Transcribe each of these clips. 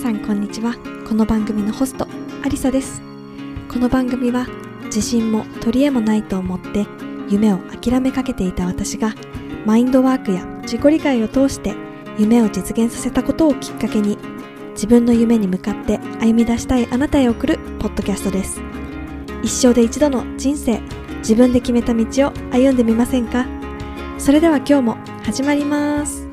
さんこんにちは。この番組のホストアリサです。この番組は自信も取り柄もないと思って夢を諦めかけていた私がマインドワークや自己理解を通して夢を実現させたことをきっかけに自分の夢に向かって歩み出したいあなたへ送るポッドキャストです。一生で一度の人生自分で決めた道を歩んでみませんか？それでは今日も始まります。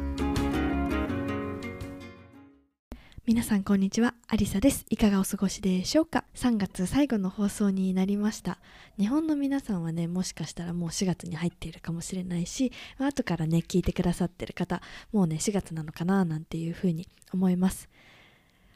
皆さんこんにちは。アリサです。いかがお過ごしでしょうか？3月最後の放送になりました。日本の皆さんはねもしかしたらもう4月に入っているかもしれないし、後からね聞いてくださってる方もうね4月なのかななんていうふうに思います。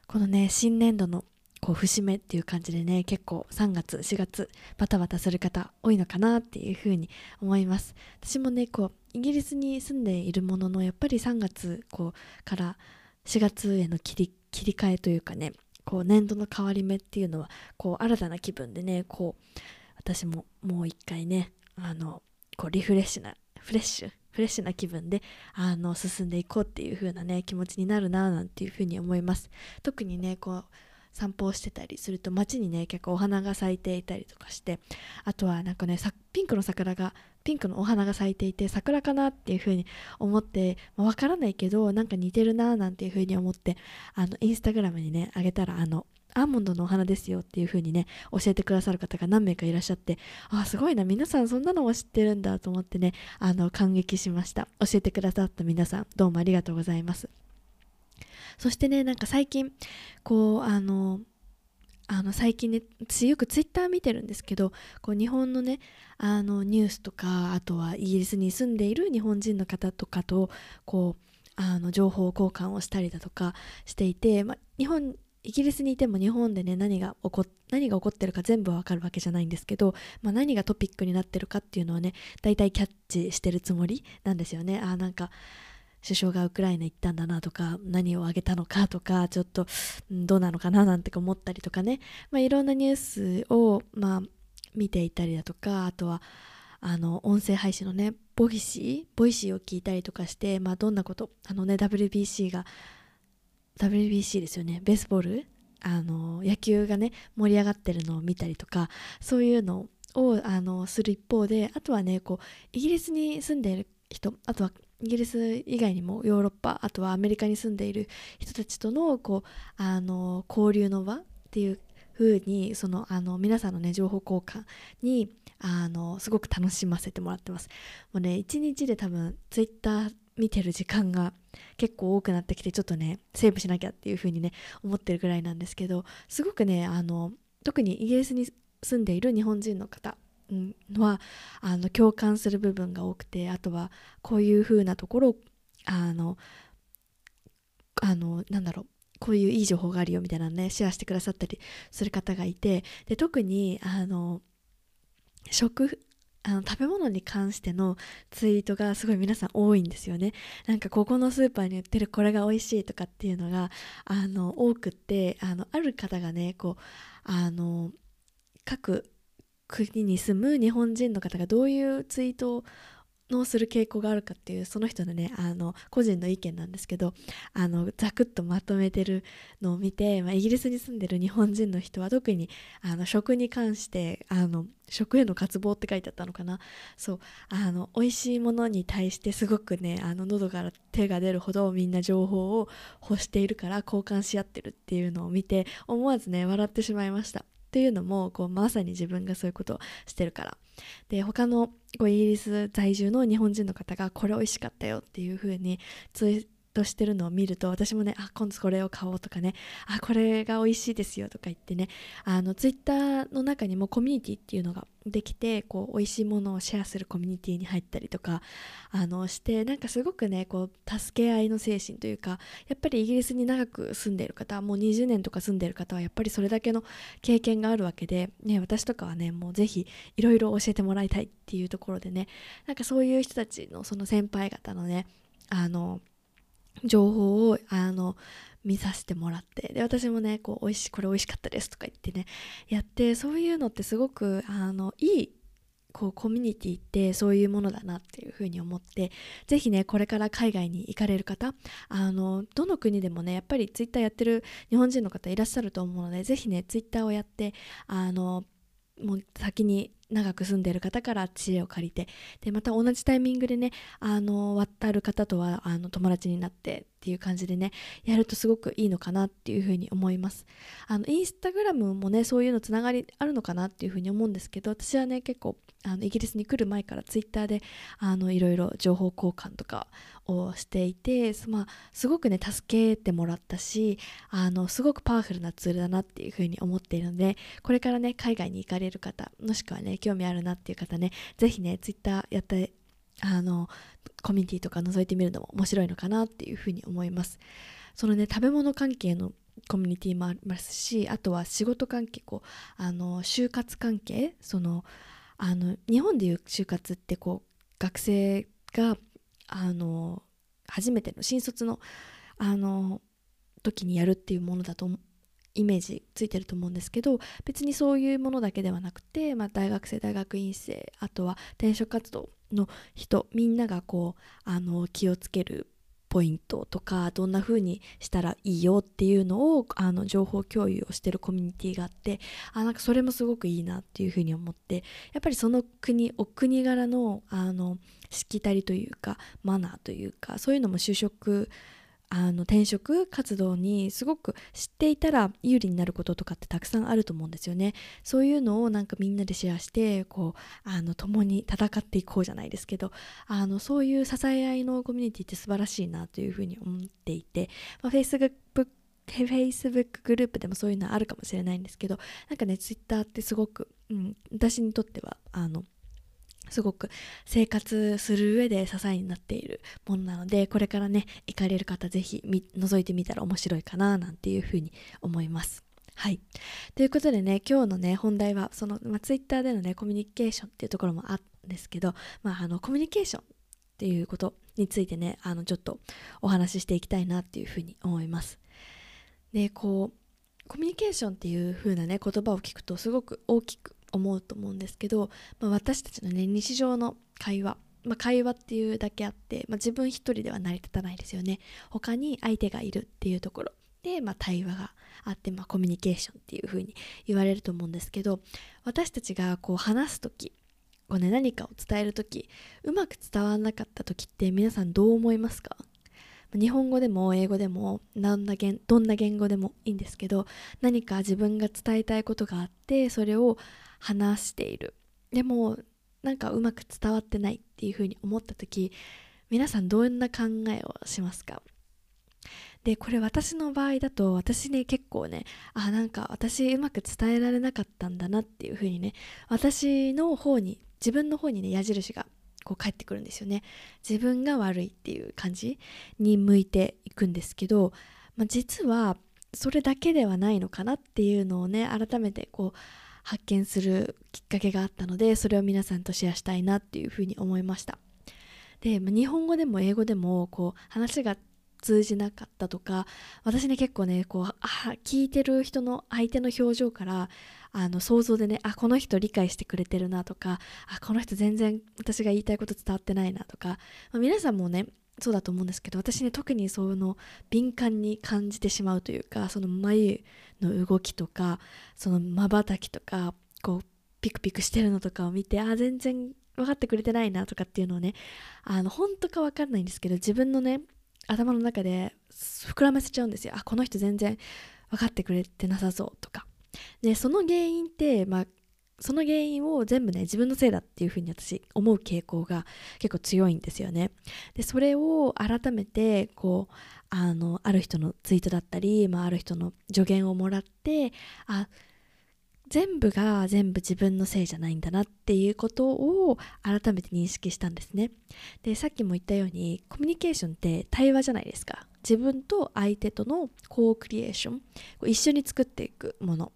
このね新年度のこう節目っていう感じでね結構3月4月バタバタする方多いのかなっていうふうに思います。私もねこうイギリスに住んでいるもののやっぱり3月こうから4月への切り切り替えというかねこう年度の変わり目っていうのはこう新たな気分でねこう私ももう一回ねあのこうリフレッシュなフレッシュフレッシュな気分であの進んでいこうっていう風なね気持ちになるななんていう風に思います。特にねこう散歩をしてたりすると街にね結構お花が咲いていたりとかしてあとはなんかねピンクの桜がピンクのお花が咲いていて桜かなっていう風に思って、まあ、分からないけどなんか似てるななんていう風に思ってあのインスタグラムにねあげたらあのアーモンドのお花ですよっていう風にね教えてくださる方が何名かいらっしゃってあすごいな皆さんそんなのも知ってるんだと思ってねあの感激しました。教えてくださった皆さんどうもありがとうございます。そしてねなんか最近こうあのあの最近ね私よくツイッター見てるんですけどこう日本のねあのニュースとかあとはイギリスに住んでいる日本人の方とかとこうあの情報交換をしたりだとかしていて、ま日本イギリスにいても日本でね何が起こ何が起こってるか全部わかるわけじゃないんですけど、まあ、何がトピックになってるかっていうのはね大体キャッチしてるつもりなんですよね。あなんか首相がウクライナ行ったんだなとか何をあげたのかとかちょっとどうなのかななんて思ったりとかね、まあ、いろんなニュースを、まあ、見ていたりだとかあとはあの音声配信のね Voicy Voicy を聞いたりとかして、まあ、どんなことあのね WBC が WBC ですよね。ベースボールあの野球がね盛り上がってるのを見たりとかそういうのをあのする一方であとはねこうイギリスに住んでいる人あとはイギリス以外にもヨーロッパあとはアメリカに住んでいる人たちとのこうあの交流の場っていう風にそのあの皆さんのね情報交換にあのすごく楽しませてもらってます。もうね一日で多分ツイッター見てる時間が結構多くなってきてちょっとねセーブしなきゃっていう風にね思ってるぐらいなんですけどすごくねあの特にイギリスに住んでいる日本人の方のはあの共感する部分が多くてあとはこういう風なところあのあのなんだろうこういういい情報があるよみたいなねシェアしてくださったりする方がいてで特にあの食あの食べ物に関してのツイートがすごい皆さん多いんですよね。なんかここのスーパーに売ってるこれが美味しいとかっていうのがあの多くってあのある方がねこうあの各国に住む日本人の方がどういうツイートのする傾向があるかっていうその人のねあの個人の意見なんですけどあのざくっとまとめてるのを見て、まあ、イギリスに住んでる日本人の人は特にあの食に関してあの食への渇望って書いてあったのかな。そうあの美味しいものに対してすごくねあの喉から手が出るほどみんな情報を欲しているから交換し合ってるっていうのを見て思わずね笑ってしまいました。っていうのもこうまさに自分がそういうことをしてるから。で他のこうイギリス在住の日本人の方がこれ美味しかったよっていう風にツイとしてるのを見ると私もねあ今度これを買おうとかねあこれが美味しいですよとか言ってねあのツイッターの中にもコミュニティっていうのができてこう美味しいものをシェアするコミュニティに入ったりとかあのしてなんかすごくねこう助け合いの精神というかやっぱりイギリスに長く住んでいる方もう20年とか住んでいる方はやっぱりそれだけの経験があるわけで、ね、私とかはねもうぜひいろいろ教えてもらいたいっていうところでねなんかそういう人たちのその先輩方のねあの情報をあの見させてもらってで私もねこう美味しいこれ美味しかったですとか言ってねやってそういうのってすごくあのいいこうコミュニティってそういうものだなっていうふうに思ってぜひねこれから海外に行かれる方あのどの国でもねやっぱりツイッターやってる日本人の方いらっしゃると思うのでぜひねツイッターをやってあのもう先に長く住んでる方から知恵を借りてでまた同じタイミングでねあの渡る方とはあの友達になってっていう感じでねやるとすごくいいのかなっていうふうに思います。あのインスタグラムもねそういうのつながりあるのかなっていうふうに思うんですけど私はね結構あのイギリスに来る前からツイッターであのいろいろ情報交換とかをしていて、まあ、すごくね助けてもらったしあのすごくパワフルなツールだなっていうふうに思っているのでこれからね海外に行かれる方もしくはね興味あるなっていう方ね是非ねツイッターやってあのコミュニティとか覗いてみるのも面白いのかなっていうふうに思います。そのね食べ物関係のコミュニティもありますしあとは仕事関係こうあの就活関係そのあの日本でいう就活ってこう学生があの初めての新卒のあの時にやるっていうものだとイメージついてると思うんですけど別にそういうものだけではなくて、まあ、大学生大学院生あとは転職活動の人みんながこうあの気をつけるポイントとかどんな風にしたらいいよっていうのをあの情報共有をしてるコミュニティがあってあなんかそれもすごくいいなっていう風に思ってやっぱりその国お国柄のあのしきたりというかマナーというかそういうのも就職あの転職活動にすごく知っていたら有利になることとかってたくさんあると思うんですよね。そういうのをなんかみんなでシェアしてこうあの共に戦っていこうじゃないですけどあのそういう支え合いのコミュニティって素晴らしいなというふうに思っていて、まあ、Facebook フェイスブックグループでもそういうのはあるかもしれないんですけどなんかね Twitter ってすごく、うん、私にとってはあのすごく生活する上で支えになっているものなのでこれからね行かれる方是非覗いてみたら面白いかななんていうふうに思います。はい。ということでね、今日のね、本題は、その、まあ、ツイッターでのね、コミュニケーションっていうところもあるんですけど、まあ、あの、コミュニケーションっていうことについてね、あの、ちょっとお話ししていきたいなっていうふうに思います。で、こう、コミュニケーションっていう風なね、言葉を聞くとすごく大きく思うと思うんですけど、まあ、私たちのね日常の会話まあ、会話っていうだけあって、まあ、自分一人では成り立たないですよね。他に相手がいるっていうところ。で、まあ、対話があって、まあ、コミュニケーションっていう風に言われると思うんですけど私たちがこう話す時こう、ね、何かを伝える時うまく伝わらなかった時って皆さんどう思いますか？日本語でも英語でもどんな言どんな言語でもいいんですけど何か自分が伝えたいことがあってそれを話している。でもなんかうまく伝わってないっていうふうに思った時皆さんどんな考えをしますか？でこれ私の場合だと私ね結構ねあなんか私うまく伝えられなかったんだなっていうふうにね私の方に自分の方にね矢印がこう返ってくるんですよね。自分が悪いっていう感じに向いていくんですけど、まあ、実はそれだけではないのかなっていうのをね改めてこう発見するきっかけがあったのでそれを皆さんとシェアしたいなっていうふうに思いました。で日本語でも英語でもこう話が通じなかったとか私ね結構ねこうあ聞いてる人の相手の表情からあの想像でねあこの人理解してくれてるなとかあこの人全然私が言いたいこと伝わってないなとか、まあ、皆さんもねそうだと思うんですけど私ね特にその敏感に感じてしまうというかその眉の動きとかそのまばたきとかこうピクピクしてるのとかを見てあ全然分かってくれてないなとかっていうのをねあの本当か分かんないんですけど自分のね頭の中で膨らませちゃうんですよ。あこの人全然分かってくれてなさそうとか。でその原因って、まあ、その原因を全部ね自分のせいだっていうふうに私思う傾向が結構強いんですよね。でそれを改めてこうあのある人のツイートだったり、まあ、ある人の助言をもらってあ全部が全部自分のせいじゃないんだなっていうことを改めて認識したんですね。でさっきも言ったようにコミュニケーションって対話じゃないですか。自分と相手とのコークリエーション一緒に作っていくもの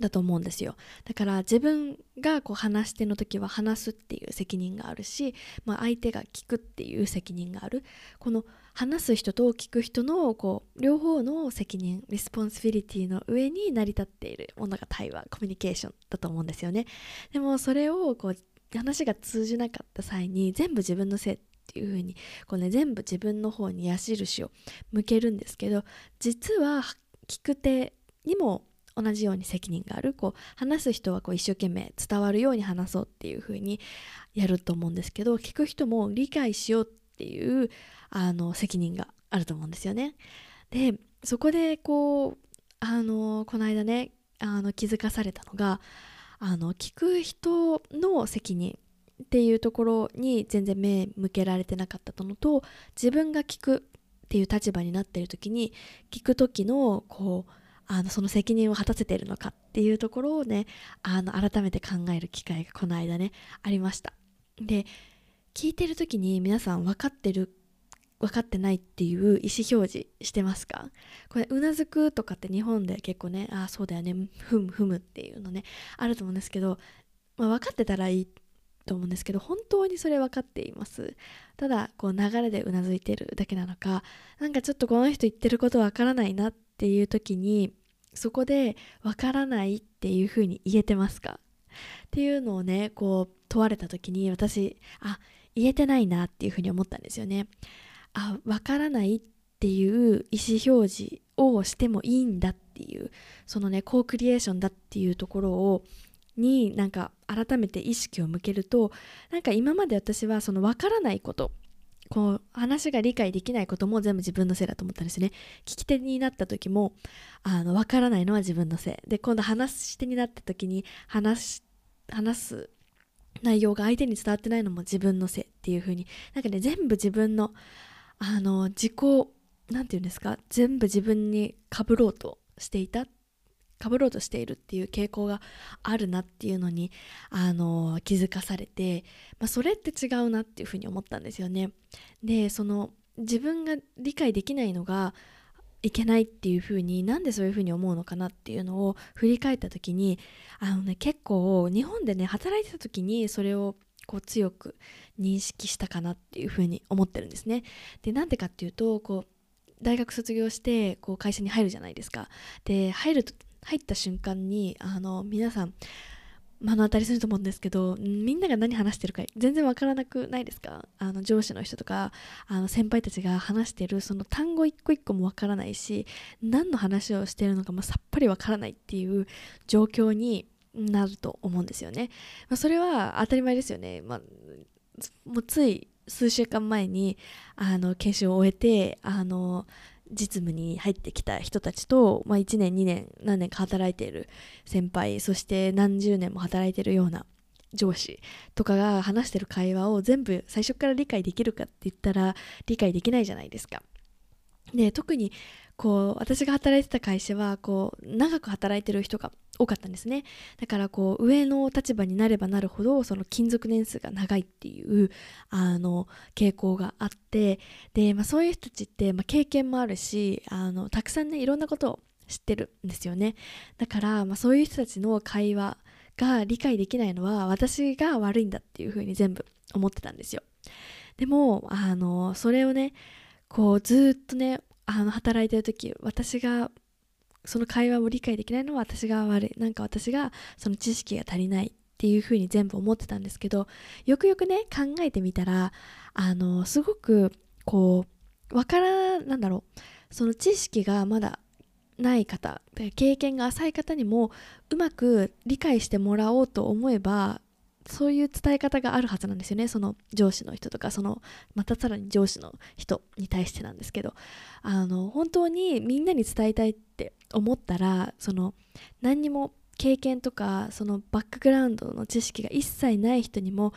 だと思うんですよ。だから自分がこう話し手の時は話すっていう責任があるし、まあ、相手が聞くっていう責任がある。この話す人と聞く人のこう両方の責任 responsibility の上に成り立っているものが対話コミュニケーションだと思うんですよね。でもそれをこう話が通じなかった際に全部自分のせいっていう風にこうね全部自分の方に矢印を向けるんですけど実は聞く手にも同じように責任があるこう話す人はこう一生懸命伝わるように話そうっていう風にやると思うんですけど聞く人も理解しようっていうあの責任があると思うんですよね。でそこでこうあのこの間ねあの気づかされたのがあの聞く人の責任っていうところに全然目向けられてなかったのと自分が聞くっていう立場になってる時に聞く時のこうあのその責任を果たせているのかっていうところをねあの改めて考える機会がこの間ねありました。で聞いてる時に皆さん分かってる分かってないっていう意思表示してますか？これうなずくとかって日本で結構ねああそうだよねふむふむっていうのねあると思うんですけど、まあ、分かってたらいいと思うんですけど本当にそれ分かっています。ただこう流れでうなずいてるだけなのかなんかちょっとこの人言ってること分からないなってっていう時にそこで分からないっていうふうに言えてますか？っていうのをねこう問われた時に私あ言えてないなっていうふうに思ったんですよね。あ分からないっていう意思表示をしてもいいんだっていうそのねコークリエーションだっていうところをになんか改めて意識を向けるとなんか今まで私はその分からないことこう話が理解できないことも全部自分のせいだと思ったんですね。聞き手になった時もあの分からないのは自分のせい。で今度話し手になった時に話話す内容が相手に伝わってないのも自分のせいっていう風に。なんかね全部自分のあの自己なんて言うんですか？全部自分にかぶろうとしていたかぶろうとしているっていう傾向があるなっていうのにあの気づかされて、まあ、それって違うなっていうふうに思ったんですよね。でその自分が理解できないのがいけないっていうふうになんでそういうふうに思うのかなっていうのを振り返った時にあのね結構日本でね働いてた時にそれをこう強く認識したかなっていうふうに思ってるんですね。でなんでかっていうとこう大学卒業してこう会社に入るじゃないですか。で入ると入った瞬間にあの皆さん目の当たりすると思うんですけどみんなが何話してるか全然わからなくないですか？あの上司の人とかあの先輩たちが話してるその単語一個一個もわからないし何の話をしてるのかもさっぱりわからないっていう状況になると思うんですよね。まあ、それは当たり前ですよね。まあ、もうつい数週間前にあの研修を終えてあの実務に入ってきた人たちと、まあ、1年2年何年か働いている先輩そして何十年も働いているような上司とかが話してる会話を全部最初から理解できるかって言ったら理解できないじゃないですか。で特にこう私が働いてた会社はこう長く働いてる人が多かったんですね。だからこう上の立場になればなるほどその勤続年数が長いっていうあの傾向があってで、まあ、そういう人たちって、まあ、経験もあるしあのたくさんねいろんなことを知ってるんですよね。だから、まあ、そういう人たちの会話が理解できないのは私が悪いんだっていうふうに全部思ってたんですよ。でもあのそれをねこうずっとねあの働いてる時私がその会話を理解できないのは私が悪い。なんか私がその知識が足りないっていうふうに全部思ってたんですけどよくよくね考えてみたらあのすごくこうわからなんだろう。その知識がまだない方経験が浅い方にもうまく理解してもらおうと思えばそういう伝え方があるはずなんですよね。その上司の人とかそのまたさらに上司の人に対してなんですけど。あの本当にみんなに伝えたいって思ったらその何にも経験とかそのバックグラウンドの知識が一切ない人にも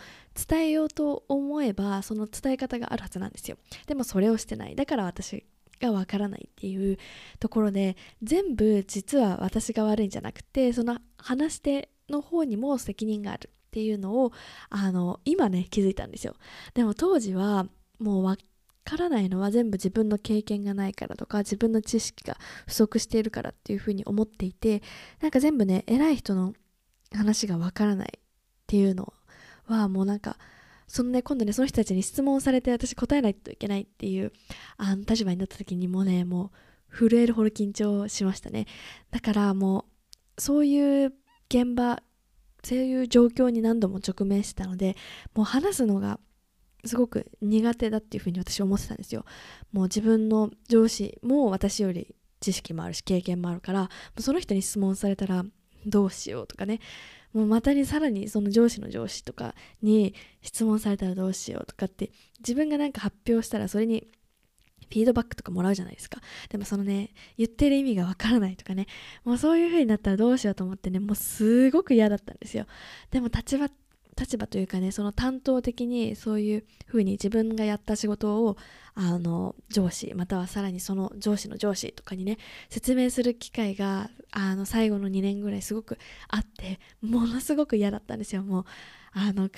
伝えようと思えばその伝え方があるはずなんですよ。でもそれをしてない。だから私がわからないっていうところで全部実は私が悪いんじゃなくてその話し手の方にも責任がある。っていうのをあの今ね気づいたんですよ。でも当時はもうわからないのは全部自分の経験がないからとか自分の知識が不足しているからっていうふうに思っていてなんか全部ね偉い人の話がわからないっていうのはもうなんかそのね今度ねその人たちに質問されて私答えないといけないっていうあの立場になった時にもうねもう震えるほど緊張しましたね。だからもうそういう現場そういう状況に何度も直面してたのでもう話すのがすごく苦手だっていうふうに私は思ってたんですよ。もう自分の上司も私より知識もあるし経験もあるからその人に質問されたらどうしようとかね。もうまたにさらにその上司の上司とかに質問されたらどうしようとかって自分がなんか発表したらそれにフィードバックとかもらうじゃないですか。でもそのね、言ってる意味がわからないとかね、もうそういう風になったらどうしようと思ってね、もうすごく嫌だったんですよ。でも立場、立場というかね、その担当的にそういう風に自分がやった仕事を、あの、上司、またはさらにその上司の上司とかにね、説明する機会が、あの、最後の2年ぐらいすごくあって、ものすごく嫌だったんですよ。もう、あの、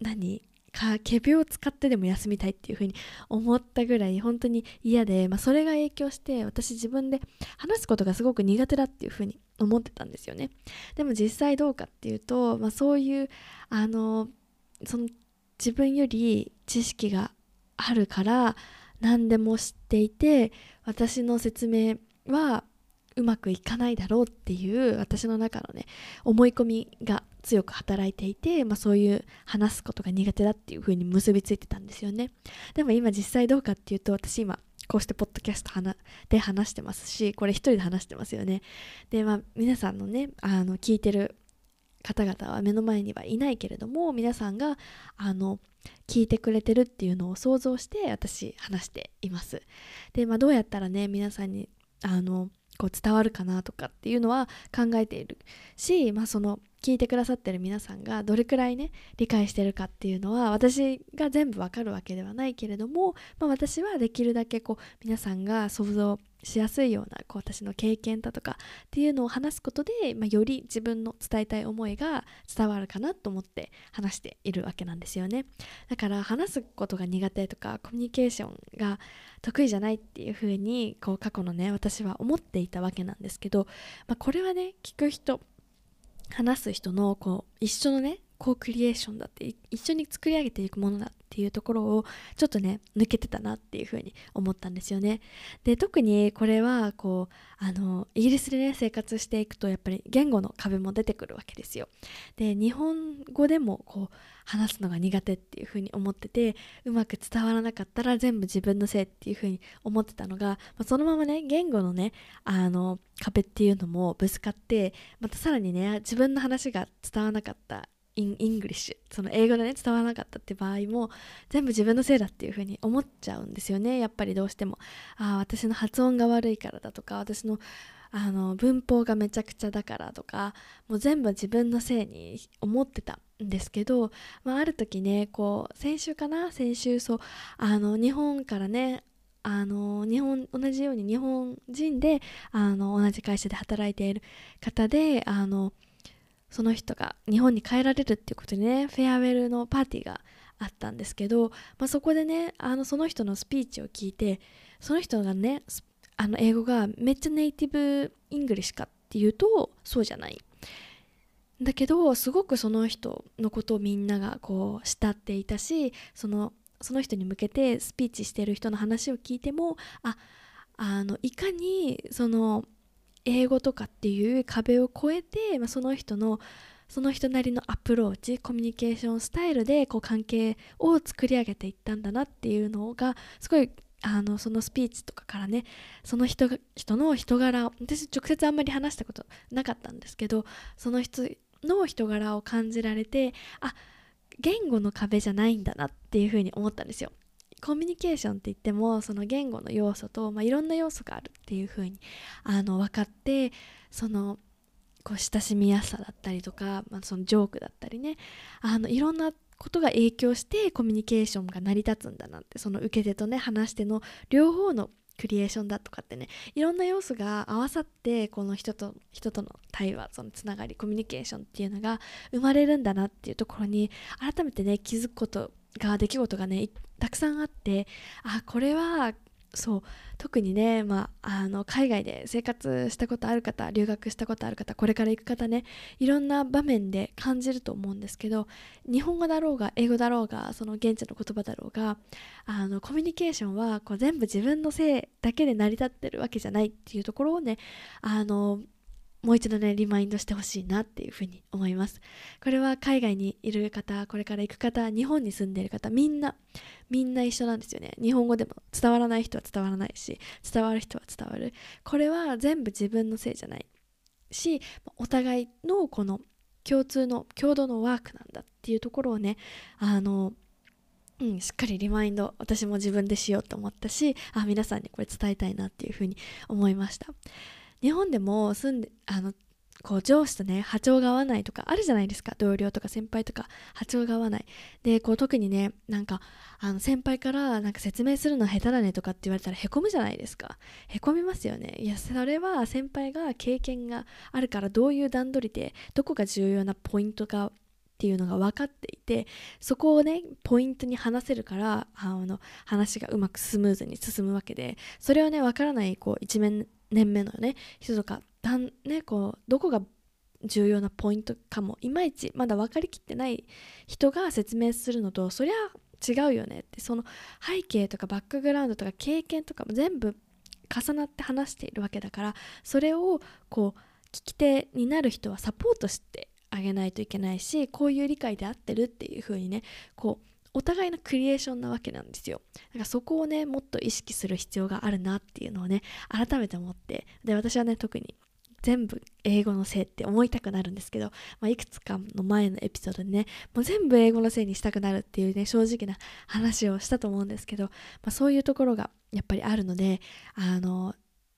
何？か仮病を使ってでも休みたいっていう風に思ったぐらい本当に嫌で、まあ、それが影響して私自分で話すことがすごく苦手だっていう風に思ってたんですよね。でも実際どうかっていうと、まあ、そういうあのその自分より知識があるから何でも知っていて私の説明はうまくいかないだろうっていう私の中のね思い込みが強く働いていて、まあ、そういう話すことが苦手だっていう風に結びついてたんですよね。でも今実際どうかっていうと私今こうしてポッドキャストで話してますしこれ一人で話してますよね。でまあ皆さんのねあの聞いてる方々は目の前にはいないけれども皆さんがあの聞いてくれてるっていうのを想像して私話しています。で、まあ、どうやったらね皆さんにあのこう伝わるかなとかっていうのは考えているし、まあ、その聞いてくださってる皆さんがどれくらいね理解してるかっていうのは私が全部わかるわけではないけれども、まあ、私はできるだけこう皆さんが想像しやすいようなこう私の経験だとかっていうのを話すことで、まあ、より自分の伝えたい思いが伝わるかなと思って話しているわけなんですよね。だから話すことが苦手とかコミュニケーションが得意じゃないっていう風にこう過去のね私は思っていたわけなんですけど、まあ、これはね聞く人話す人のこう一緒のねコークリエーションだって一緒に作り上げていくものだっていうところをちょっとね抜けてたなっていうふうに思ったんですよね。で特にこれはこうあのイギリスでね生活していくとやっぱり言語の壁も出てくるわけですよ。で日本語でもこう話すのが苦手っていうふうに思っててうまく伝わらなかったら全部自分のせいっていうふうに思ってたのが、まあ、そのままね言語のねあの壁っていうのもぶつかってまたさらにね自分の話が伝わらなかったin English その英語でね伝わらなかったって場合も全部自分のせいだっていう風に思っちゃうんですよね。やっぱりどうしても。あ私の発音が悪いからだとか私のあの文法がめちゃくちゃだからとかもう全部自分のせいに思ってたんですけど、まあ、ある時ねこう先週かな？先週そうあの日本からねあの日本同じように日本人であの同じ会社で働いている方であのその人が日本に帰られるっていうことでね farewell のパーティーがあったんですけど、まあ、そこでねあのその人のスピーチを聞いてその人がねあの英語がめっちゃ native English かっていうとそうじゃない。だけどすごくその人のことをみんながこう慕っていたしそのその人に向けてスピーチしてる人の話を聞いてもああのいかにその英語とかっていう壁を越えて、まあ、その人のその人なりのアプローチコミュニケーションスタイルでこう関係を作り上げていったんだなっていうのがすごいあのそのスピーチとかからねその人人の人柄私直接あんまり話したことなかったんですけどその人の人柄を感じられてあ言語の壁じゃないんだなっていうふうに思ったんですよ。コミュニケーションって言ってもその言語の要素と、まあ、いろんな要素があるっていうふうにあの分かってそのこう親しみやすさだったりとか、まあ、そのジョークだったりねあのいろんなことが影響してコミュニケーションが成り立つんだなってその受け手とね話しての両方のクリエーションだとかってねいろんな要素が合わさってこの人と人との対話そのつながりコミュニケーションっていうのが生まれるんだなっていうところに改めてね気づくことが出来事がねたくさんあってあこれはそう特にね、まあ、あの海外で生活したことある方留学したことある方これから行く方ねいろんな場面で感じると思うんですけど日本語だろうが英語だろうがその現地の言葉だろうがあのコミュニケーションはこう全部自分のせいだけで成り立ってるわけじゃないっていうところをねあのもう一度ねリマインドしてほしいなっていうふうに思います。これは海外にいる方これから行く方日本に住んでいる方みんなみんな一緒なんですよね。日本語でも伝わらない人は伝わらないし伝わる人は伝わる。これは全部自分のせいじゃないしお互いのこの共通の共同のワークなんだっていうところをねあのうん、しっかりリマインド私も自分でしようと思ったしあ皆さんにこれ伝えたいなっていうふうに思いました。日本でも住んであのこう上司とね波長が合わないとかあるじゃないですか。同僚とか先輩とか波長が合わない。でこう特にねなんかあの先輩からなんか説明するの下手だねとかって言われたらへこむじゃないですか。へこみますよね。いやそれは先輩が経験があるからどういう段取りでどこが重要なポイントかっていうのが分かっていてそこをねポイントに話せるからあの話がうまくスムーズに進むわけでそれをね分からないこう1年目のね人とかだん、ね、こうどこが重要なポイントかもいまいちまだ分かりきってない人が説明するのとそりゃ違うよねってその背景とかバックグラウンドとか経験とかも全部重なって話しているわけだからそれをこう聞き手になる人はサポートしてあげないといけないしこういう理解で合ってるっていう風にねこうお互いのクリエーションなわけなんですよ。だからそこをねもっと意識する必要があるなっていうのをね改めて思って。で私はね特に全部英語のせいって思いたくなるんですけど、まあ、いくつかの前のエピソードでねもう全部英語のせいにしたくなるっていうね正直な話をしたと思うんですけど、まあ、そういうところがやっぱりあるのであの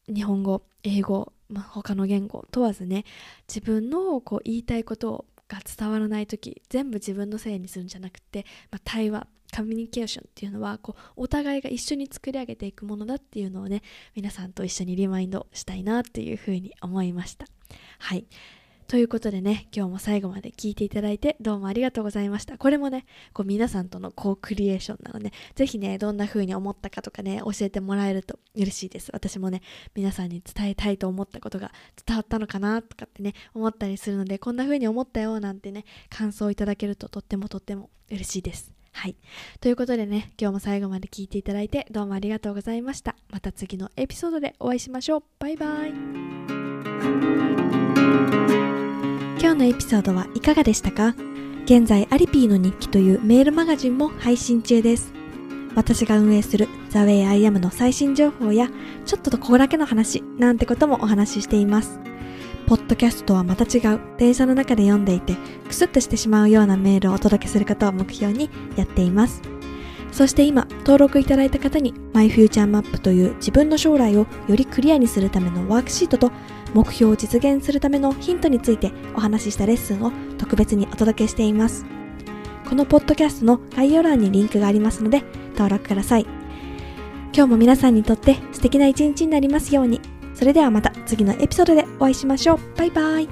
日本語英語、まあ、他の言語問わずね自分のこう言いたいことをが伝わらない時全部自分のせいにするんじゃなくて、まあ、対話コミュニケーションっていうのはこうお互いが一緒に作り上げていくものだっていうのをね皆さんと一緒にリマインドしたいなっていうふうに思いました。はい。ということでね今日も最後まで聞いていただいてどうもありがとうございましたこれもねこう皆さんとのコークリエーションなのでぜひねどんな風に思ったかとかね教えてもらえると嬉しいです私もね皆さんに伝えたいと思ったことが伝わったのかなとかってね思ったりするのでこんな風に思ったよなんてね感想をいただけるととってもとっても嬉しいですはい。ということでね、今日も最後まで聞いていただいてどうもありがとうございました。また次のエピソードでお会いしましょう。バイバイ。今日のエピソードはいかがでしたか？現在アリピーの日記というメールマガジンも配信中です。私が運営する The Way I Am の最新情報やちょっととここだけの話なんてこともお話ししています。ポッドキャストとはまた違う電車の中で読んでいてクスッとしてしまうようなメールをお届けすることを目標にやっていますそして今登録いただいた方に My Future Map という自分の将来をよりクリアにするためのワークシートと目標を実現するためのヒントについてお話ししたレッスンを特別にお届けしていますこのポッドキャストの概要欄にリンクがありますので登録ください今日も皆さんにとって素敵な一日になりますようにそれではまた次のエピソードでお会いしましょう。バイバイ。